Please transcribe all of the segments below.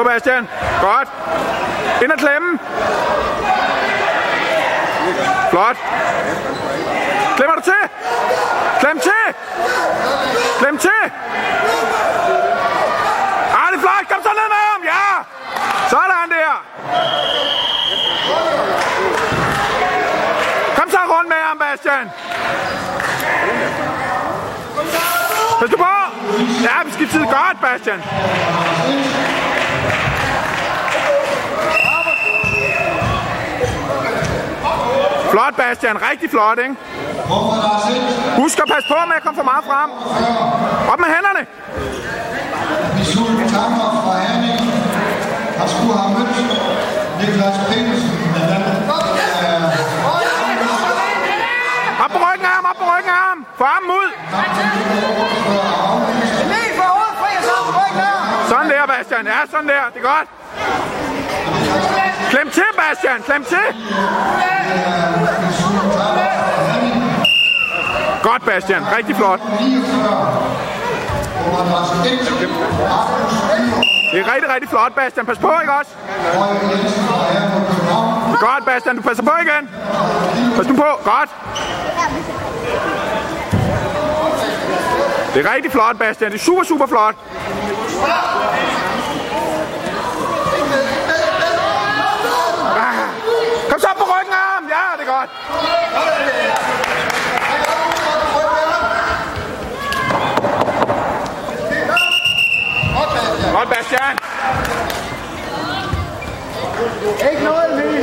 Bastian. Godt. Ind og klemme. Flot. Klemmer du til? Klem til! Klem til! Ah, det er flot! Kom så ned med ham! Ja! Sådan der! Kom så rundt med ham, Bastian! Pas du på! Ja, vi skal tid godt, Bastian! Flot, Bastian. Rigtig flot, ikke? Husk at passe på med at komme for meget frem. Op med hænderne. Misul Tammer fra Herning har skulle have mødt Niklas Petersen, Op på ryggen af ham, op på ryggen af ham. Få ham ud. Sådan der, Bastian. Ja, sådan der. Det er godt. Klem til, Bastian. Klem til. Godt, Bastian. Rigtig flot. Det er rigtig, rigtig flot, Bastian. Pas på, ikke også? Godt, Bastian. Du passer på igen. Pas nu på. Godt. Det er rigtig flot, Bastian. Det er super, super flot. एक novel मेरी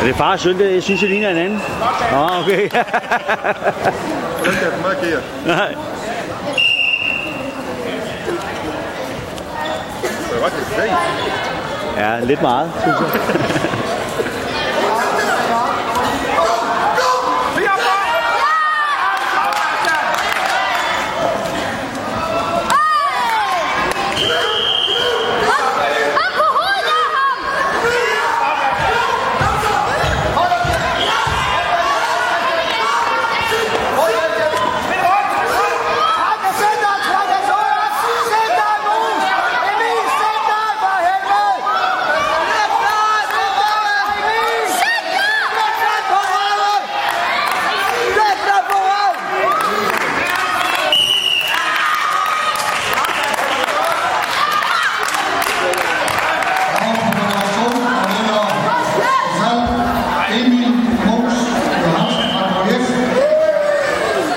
Er det far og søn, det, jeg synes, det ligner hinanden? Nå, okay. Den kan jeg markere. Nej. Ja, lidt meget, synes jeg.